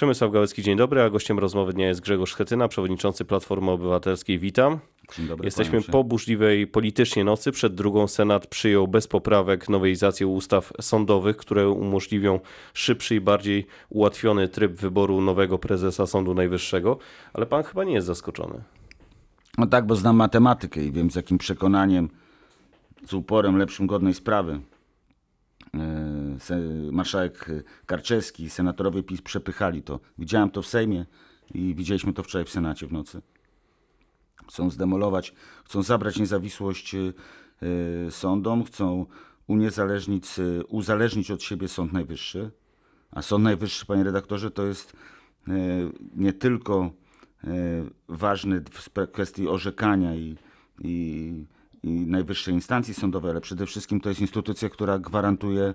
Przemysław Gałecki, dzień dobry, a gościem rozmowy dnia jest Grzegorz Schetyna, przewodniczący Platformy Obywatelskiej. Witam. Dzień dobry, Jesteśmy po burzliwej politycznie nocy. Przed drugą Senat przyjął bez poprawek nowelizację ustaw sądowych, które umożliwią szybszy i bardziej ułatwiony tryb wyboru nowego prezesa Sądu Najwyższego. Ale pan chyba nie jest zaskoczony. No tak, bo znam matematykę i wiem z jakim przekonaniem, z uporem lepszym godnej sprawy. Marszałek Karczewski, senatorowie PiS przepychali to. Widziałem to w Sejmie i widzieliśmy to wczoraj w Senacie w nocy. Chcą zdemolować, chcą zabrać niezawisłość e, sądom, chcą uniezależnić, e, uzależnić od siebie Sąd Najwyższy. A Sąd Najwyższy, panie redaktorze, to jest e, nie tylko ważny w kwestii orzekania i, i, i najwyższej instancji sądowej, ale przede wszystkim to jest instytucja, która gwarantuje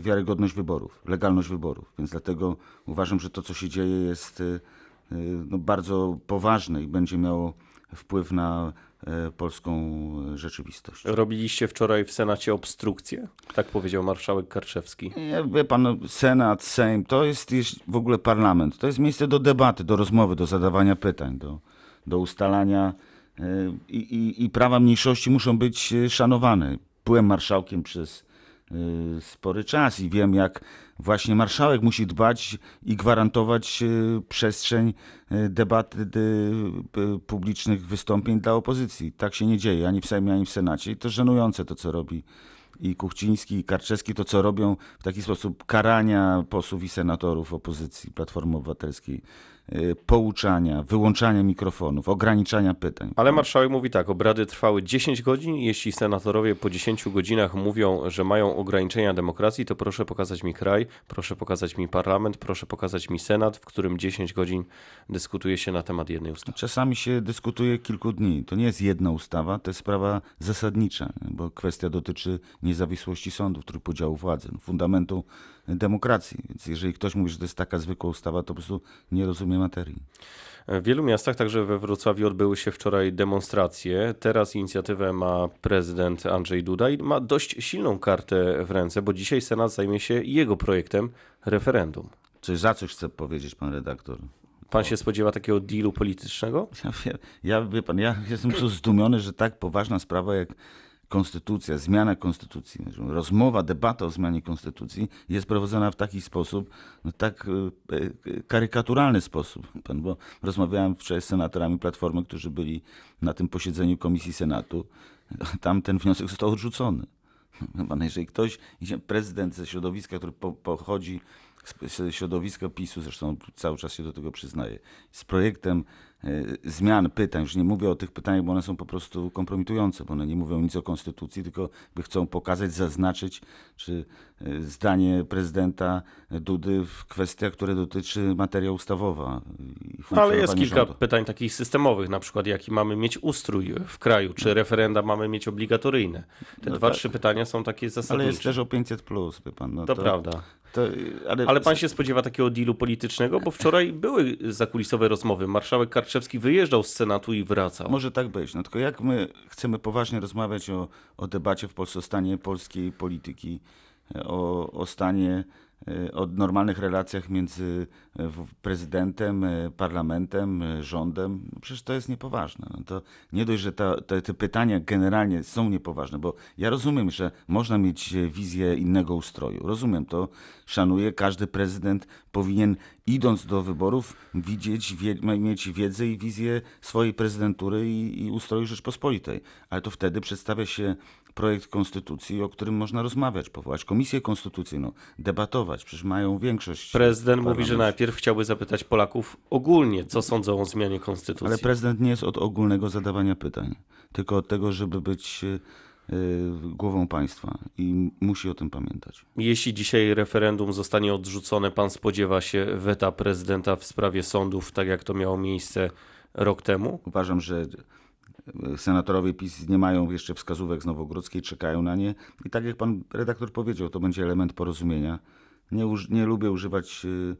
wiarygodność wyborów, legalność wyborów. Więc dlatego uważam, że to, co się dzieje, jest e, e, no, bardzo poważne i będzie miało wpływ na e, polską rzeczywistość. Robiliście wczoraj w Senacie obstrukcję? Tak powiedział marszałek Karczewski. Nie, Wie pan, no, Senat, Sejm, to jest w ogóle parlament. To jest miejsce do debaty, do rozmowy, do zadawania pytań, do, do ustalania y, i, i, i prawa mniejszości muszą być y, szanowane. Byłem marszałkiem przez y, spory czas i wiem, jak właśnie marszałek musi dbać i gwarantować y, przestrzeń y, debaty y, y, publicznych wystąpień dla opozycji. Tak się nie dzieje ani w Sejmie, ani w Senacie i to żenujące to, co robi i Kuchciński, i Karczewski, to co robią w taki sposób karania posłów i senatorów opozycji Platformy Obywatelskiej, y, pouczania, wyłączania mikrofonów, ograniczania pytań. Ale marszałek mówi tak, obrady trwały 10 godzin. Jeśli senatorowie po 10 godzinach mówią, że mają ograniczenia demokracji, to proszę pokazać mi kraj, proszę pokazać mi parlament, proszę pokazać mi senat, w którym 10 godzin dyskutuje się na temat jednej ustawy. Czasami się dyskutuje kilku dni. To nie jest jedna ustawa, to jest sprawa zasadnicza, bo kwestia dotyczy niezawisłości sądów, trójpodziału władzy, no, fundamentu demokracji. Więc jeżeli ktoś mówi, że to jest taka zwykła ustawa, to po prostu nie rozumie materii. W wielu miastach, także we Wrocławiu, odbyły się wczoraj demonstracje. Teraz inicjatywę ma prezydent Andrzej Duda i ma dość silną kartę w ręce, bo dzisiaj Senat zajmie się jego projektem referendum. Coś za coś chce powiedzieć pan redaktor. Pan się spodziewa takiego dealu politycznego? Ja, ja wie pan, ja jestem po zdumiony, że tak poważna sprawa jak konstytucja, zmiana konstytucji, rozmowa, debata o zmianie konstytucji jest prowadzona w taki sposób, no tak e, e, karykaturalny sposób. Bo rozmawiałem wczoraj z senatorami Platformy, którzy byli na tym posiedzeniu Komisji Senatu. Tam ten wniosek został odrzucony. Jeżeli ktoś, prezydent ze środowiska, który po, pochodzi środowiska PiSu, zresztą cały czas się do tego przyznaje, z projektem e, zmian pytań, już nie mówię o tych pytaniach, bo one są po prostu kompromitujące, bo one nie mówią nic o konstytucji, tylko by chcą pokazać, zaznaczyć, czy e, zdanie prezydenta Dudy w kwestiach, które dotyczy materia ustawowa. No, ale jest kilka rządu. pytań takich systemowych, na przykład jaki mamy mieć ustrój w kraju, czy referenda mamy mieć obligatoryjne. Te No dwa, tak. trzy pytania są takie Ale zasadnicze. jest też o 500 plus, wie pan. No To prawda. To, ale, Ale pan się spodziewa takiego dealu politycznego? Bo wczoraj były zakulisowe rozmowy. Marszałek Karczewski wyjeżdżał z Senatu i wracał. Może tak być. No tylko jak my chcemy poważnie rozmawiać o, o debacie w Polsce, o stanie polskiej polityki, e, o, o stanie, o normalnych relacjach między w- prezydentem, e, parlamentem, rządem, no przecież to jest niepoważne. No to nie dość, że ta, te, te pytania generalnie są niepoważne, bo ja rozumiem, że można mieć wizję innego ustroju. Rozumiem to, szanuję. Każdy prezydent powinien idąc do wyborów widzieć, wie, mieć wiedzę i wizję swojej prezydentury i, i ustroju Rzeczpospolitej. Ale to wtedy przedstawia się projekt konstytucji, o którym można rozmawiać, powołać komisję konstytucyjną, debatować. Przecież mają większość. Prezydent mówi, że najpierw chciałby zapytać Polaków ogólnie, co sądzą o zmianie konstytucji. Ale prezydent nie jest od ogólnego zadawania pytań, tylko od tego, żeby być e, e, głową państwa i musi o tym pamiętać. Jeśli dzisiaj referendum zostanie odrzucone, pan spodziewa się weta prezydenta w sprawie sądów, tak jak to miało miejsce rok temu? Uważam, że senatorowie PiS nie mają jeszcze wskazówek z Nowogrodzkiej, czekają na nie. I tak jak pan redaktor powiedział, to będzie element porozumienia. Nie, uż, nie lubię używać y,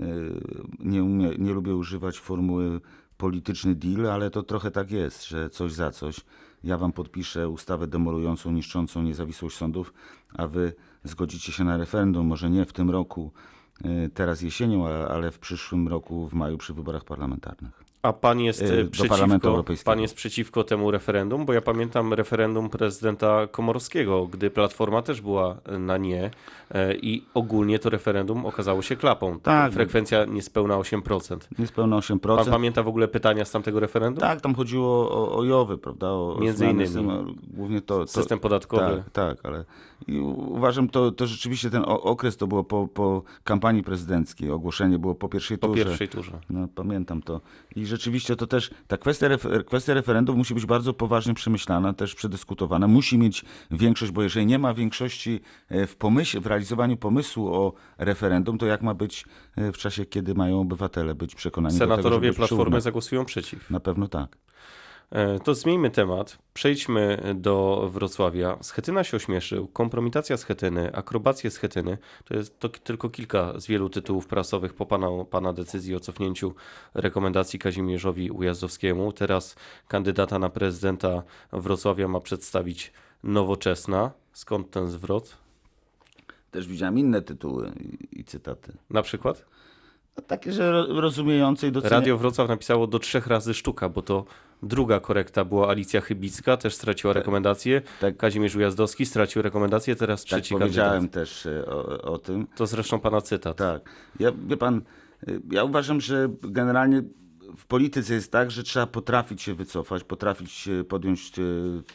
y, nie, umie, nie lubię używać formuły polityczny deal, ale to trochę tak jest, że coś za coś. Ja wam podpiszę ustawę demolującą, niszczącą niezawisłość sądów, a wy zgodzicie się na referendum, może nie w tym roku, y, teraz jesienią, ale w przyszłym roku w maju przy wyborach parlamentarnych. A pan jest, E, e, do Parlamentu przeciwko, Europejskiego. pan jest przeciwko temu referendum? Bo ja pamiętam referendum prezydenta Komorowskiego, gdy Platforma też była na nie i ogólnie to referendum okazało się klapą. Tak. Frekwencja niespełna 8%. Niespełna 8%. Pan pamięta w ogóle pytania z tamtego referendum? Tak, tam chodziło o, o JOWY, prawda? O, Między innymi. systemu, Głównie to, to, System podatkowy. Tak, tak, ale i uważam, to, to rzeczywiście ten okres to było po, po kampanii prezydenckiej. Ogłoszenie było po pierwszej Po turze. pierwszej turze. No, pamiętam to. I rzeczywiście to też, ta kwestia, refer, kwestia referendum musi być bardzo poważnie przemyślana, też przedyskutowana. Musi mieć większość, bo jeżeli nie ma większości e, w w realizowaniu pomysłu o referendum, to jak ma być e, w czasie, kiedy mają obywatele być przekonani do tego, Senatorowie Platformy zagłosują przeciw. Na pewno tak. E, To zmieńmy temat. Przejdźmy do Wrocławia. Schetyna się ośmieszył, kompromitacja Schetyny, akrobacje Schetyny. To jest to tylko kilka z wielu tytułów prasowych po pana, pana decyzji o cofnięciu rekomendacji Kazimierzowi Ujazdowskiemu. Teraz kandydata na prezydenta Wrocławia ma przedstawić Nowoczesna. Skąd ten zwrot? Też widziałem inne tytuły i, i cytaty. Na przykład? No, takie, że ro- rozumiejące i doceniające. Radio Wrocław napisało do trzech razy sztuka, bo to druga korekta była Alicja Chybicka, też straciła rekomendację. tak. Kazimierz Ujazdowski stracił rekomendację, teraz Tak trzeci powiedziałem kandydat. też e, o, o tym. To zresztą pana cytat. Tak. Ja, wie pan, y, ja uważam, że generalnie w polityce jest tak, że trzeba potrafić się wycofać, potrafić e, podjąć e,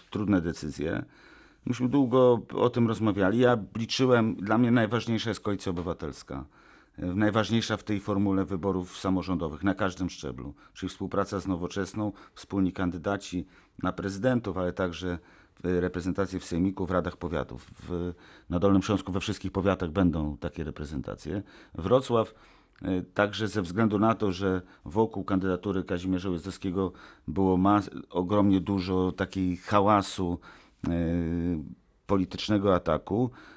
trudne decyzje. Myśmy długo o tym rozmawiali. Ja liczyłem, dla mnie najważniejsza jest koalicja obywatelska. E, Najważniejsza w tej formule wyborów samorządowych na każdym szczeblu, czyli współpraca z nowoczesną, wspólni kandydaci na prezydentów, ale także w reprezentacje w sejmiku, w radach powiatów. W, na Dolnym Śląsku we wszystkich powiatach będą takie reprezentacje. Wrocław e, także ze względu na to, że wokół kandydatury Kazimierza Ujazdowskiego było ogromnie dużo takiej hałasu, e, politycznego ataku, e,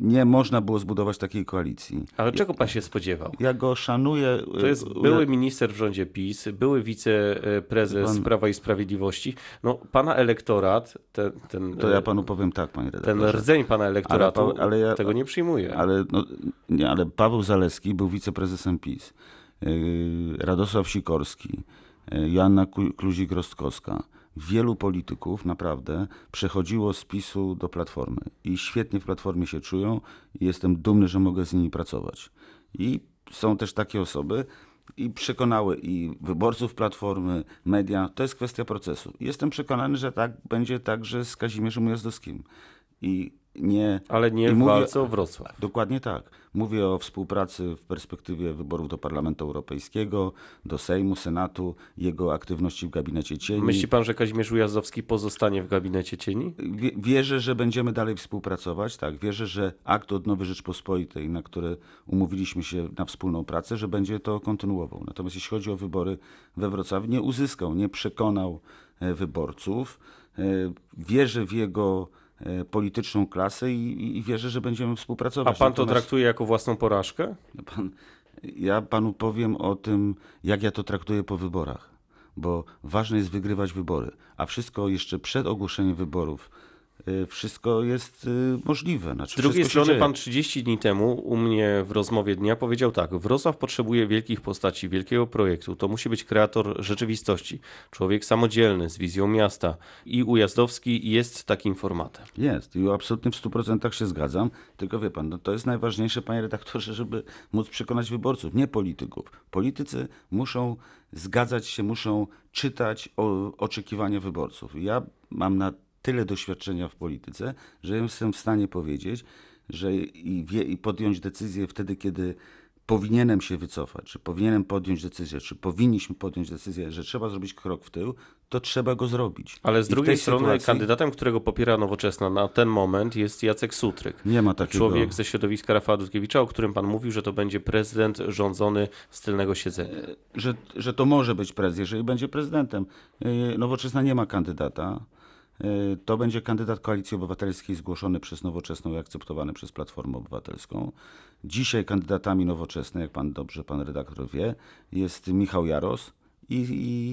nie można było zbudować takiej koalicji. Ale czego pan się spodziewał? Ja go szanuję. To jest e, były minister w rządzie PiS, były wiceprezes Pan- Prawa i Sprawiedliwości. No, pana elektorat, ten, ten, To ja panu powiem tak, panie ten redaktorze. rdzeń pana elektoratu Ale ale ja- tego nie przyjmuje. Ale, no, nie, ale Paweł Zaleski był wiceprezesem PiS. Radosław Sikorski, Joanna Kluzik-Rostkowska. Wielu polityków naprawdę przechodziło z PiSu do Platformy i świetnie w Platformie się czują i jestem dumny, że mogę z nimi pracować. I są też takie osoby i przekonały i wyborców Platformy, media. To jest kwestia procesu. Jestem przekonany, że tak będzie także z Kazimierzem Ujazdowskim. I nie, Ale nie w mówię- walce o Wrocław. Dokładnie tak. Mówię o współpracy w perspektywie wyborów do Parlamentu Europejskiego, do Sejmu, Senatu, jego aktywności w gabinecie cieni. Myśli pan, że Kazimierz Ujazdowski pozostanie w gabinecie cieni? Wie- Wierzę, że będziemy dalej współpracować. Tak, wierzę, że akt odnowy Rzeczpospolitej, na który umówiliśmy się na wspólną pracę, że będzie to kontynuował. Natomiast jeśli chodzi o wybory we Wrocławiu, nie uzyskał, nie przekonał e, wyborców. E, Wierzę w jego polityczną klasę i, i wierzę, że będziemy A współpracować. pan to Natomiast- traktuje jako własną porażkę? Pan, ja panu powiem o tym, jak ja to traktuję po wyborach, bo ważne jest wygrywać wybory, a wszystko jeszcze przed ogłoszeniem wyborów, wszystko jest y, możliwe. Znaczy, Z drugiej strony pan 30 dni temu u mnie w rozmowie dnia powiedział tak, Wrocław potrzebuje wielkich postaci, wielkiego projektu, to musi być kreator rzeczywistości, człowiek samodzielny, z wizją miasta i Ujazdowski jest takim formatem. Jest i absolutnie w 100% się zgadzam, tylko wie pan, no to jest najważniejsze, panie redaktorze, żeby móc przekonać wyborców, nie polityków. Politycy muszą zgadzać się, muszą czytać oczekiwania wyborców. Ja mam na tyle doświadczenia w polityce, że jestem w stanie powiedzieć, że i, wie, i podjąć decyzję wtedy, kiedy powinienem się wycofać, czy powinienem podjąć decyzję, czy powinniśmy podjąć decyzję, że trzeba zrobić krok w tył, to trzeba go zrobić. Ale z drugiej strony sytuacji kandydatem, którego popiera Nowoczesna na ten moment jest Jacek Sutryk. Nie ma takiego. Człowiek ze środowiska Rafała Dudkiewicza, o którym pan mówił, że to będzie prezydent rządzony z tylnego siedzenia. że, że to może być prezes, jeżeli będzie prezydentem. Yy, Nowoczesna nie ma kandydata. Yy, To będzie kandydat Koalicji Obywatelskiej zgłoszony przez Nowoczesną i akceptowany przez Platformę Obywatelską. Dzisiaj kandydatami Nowoczesnej, jak pan dobrze, pan redaktor wie, jest Michał Jaros i, i,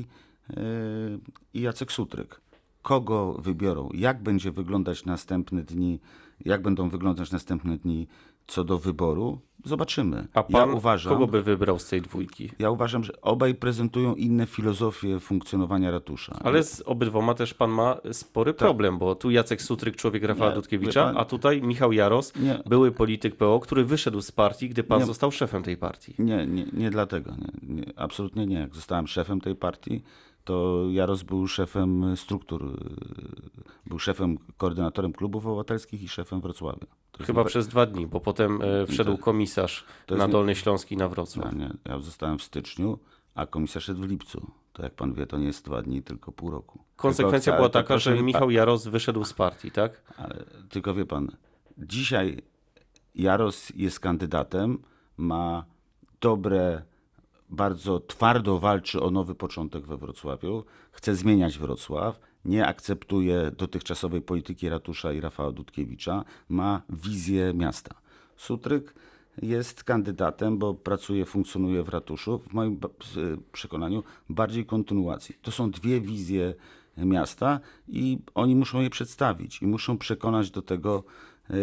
yy, i Jacek Sutryk. Kogo wybiorą, jak będzie wyglądać następne dni, jak będą wyglądać następne dni, co do wyboru, zobaczymy. A pan ja uważam, kogo by wybrał z tej dwójki? ja uważam, że obaj prezentują inne filozofie funkcjonowania ratusza. Ale z obydwoma też pan ma spory problem, bo tu Jacek Sutryk, człowiek Rafała Nie, Dudkiewicza, pan- a tutaj Michał Jaros, Nie. były polityk PO, który wyszedł z partii, gdy pan Nie. został szefem tej partii. Nie, nie, nie dlatego. Nie, nie, absolutnie nie. Jak zostałem szefem tej partii, to Jaros był szefem struktur. yy, Był szefem, koordynatorem klubów obywatelskich i szefem Wrocławia. To Chyba nie- przez dwa dni, bo potem e, wszedł komisarz to na nie- Dolny Śląski i na Wrocław. Nie, ja zostałem w styczniu, a komisja szedł w lipcu. To jak pan wie, to nie jest dwa dni, tylko pół roku. Konsekwencja Tylko- była to taka, że mi- Michał Jaros wyszedł z partii, tak? Ale tylko wie pan, dzisiaj Jaros jest kandydatem, ma dobre, bardzo twardo walczy o nowy początek we Wrocławiu, chce zmieniać Wrocław, nie akceptuje dotychczasowej polityki ratusza i Rafała Dudkiewicza, ma wizję miasta. Sutryk jest kandydatem, bo pracuje, funkcjonuje w ratuszu, w moim s- przekonaniu bardziej kontynuacji. To są dwie wizje miasta i oni muszą je przedstawić i muszą przekonać do tego e,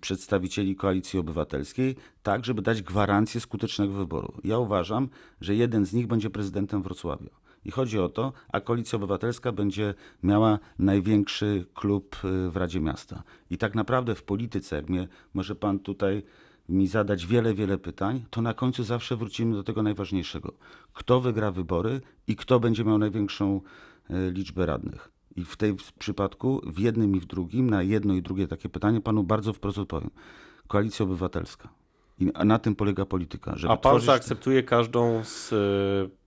przedstawicieli koalicji obywatelskiej, tak, żeby dać gwarancję skutecznego wyboru. Ja uważam, że jeden z nich będzie prezydentem Wrocławia. I chodzi o to, a koalicja obywatelska będzie miała największy klub y, w Radzie Miasta. I tak naprawdę w polityce, jak mnie może pan tutaj mi zadać wiele, wiele pytań, to na końcu zawsze wrócimy do tego najważniejszego. Kto wygra wybory i kto będzie miał największą y, liczbę radnych. I w tej przypadku, w jednym i w drugim, na jedno i drugie takie pytanie panu bardzo wprost odpowiem. Koalicja Obywatelska. I na tym polega polityka. Żeby A pan tworzyć- zaakceptuje każdą z e,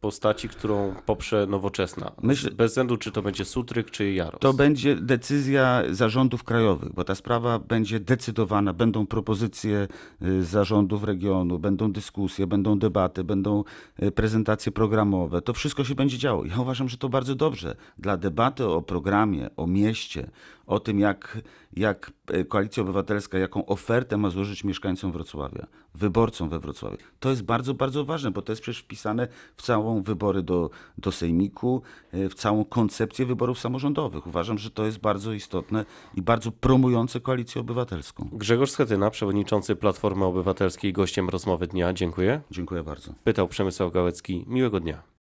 postaci, którą poprze Nowoczesna? Myślę- Bez względu, czy to będzie Sutryk, czy Jaros. To będzie decyzja zarządów krajowych, bo ta sprawa będzie decydowana, będą propozycje y, zarządów regionu, będą dyskusje, będą debaty, będą y, prezentacje programowe. To wszystko się będzie działo. Ja uważam, że to bardzo dobrze dla debaty o programie, o mieście, o tym, jak, jak y, Koalicja Obywatelska, jaką ofertę ma złożyć mieszkańcom Wrocławia, wyborcom we Wrocławiu. To jest bardzo, bardzo ważne, bo to jest przecież wpisane w całą wybory do, do Sejmiku, y, w całą koncepcję wyborów samorządowych. Uważam, że to jest bardzo istotne i bardzo promujące Koalicję Obywatelską. Grzegorz Schetyna, przewodniczący Platformy Obywatelskiej, gościem rozmowy dnia. Dziękuję. Dziękuję bardzo. Pytał Przemysław Gałecki. Miłego dnia.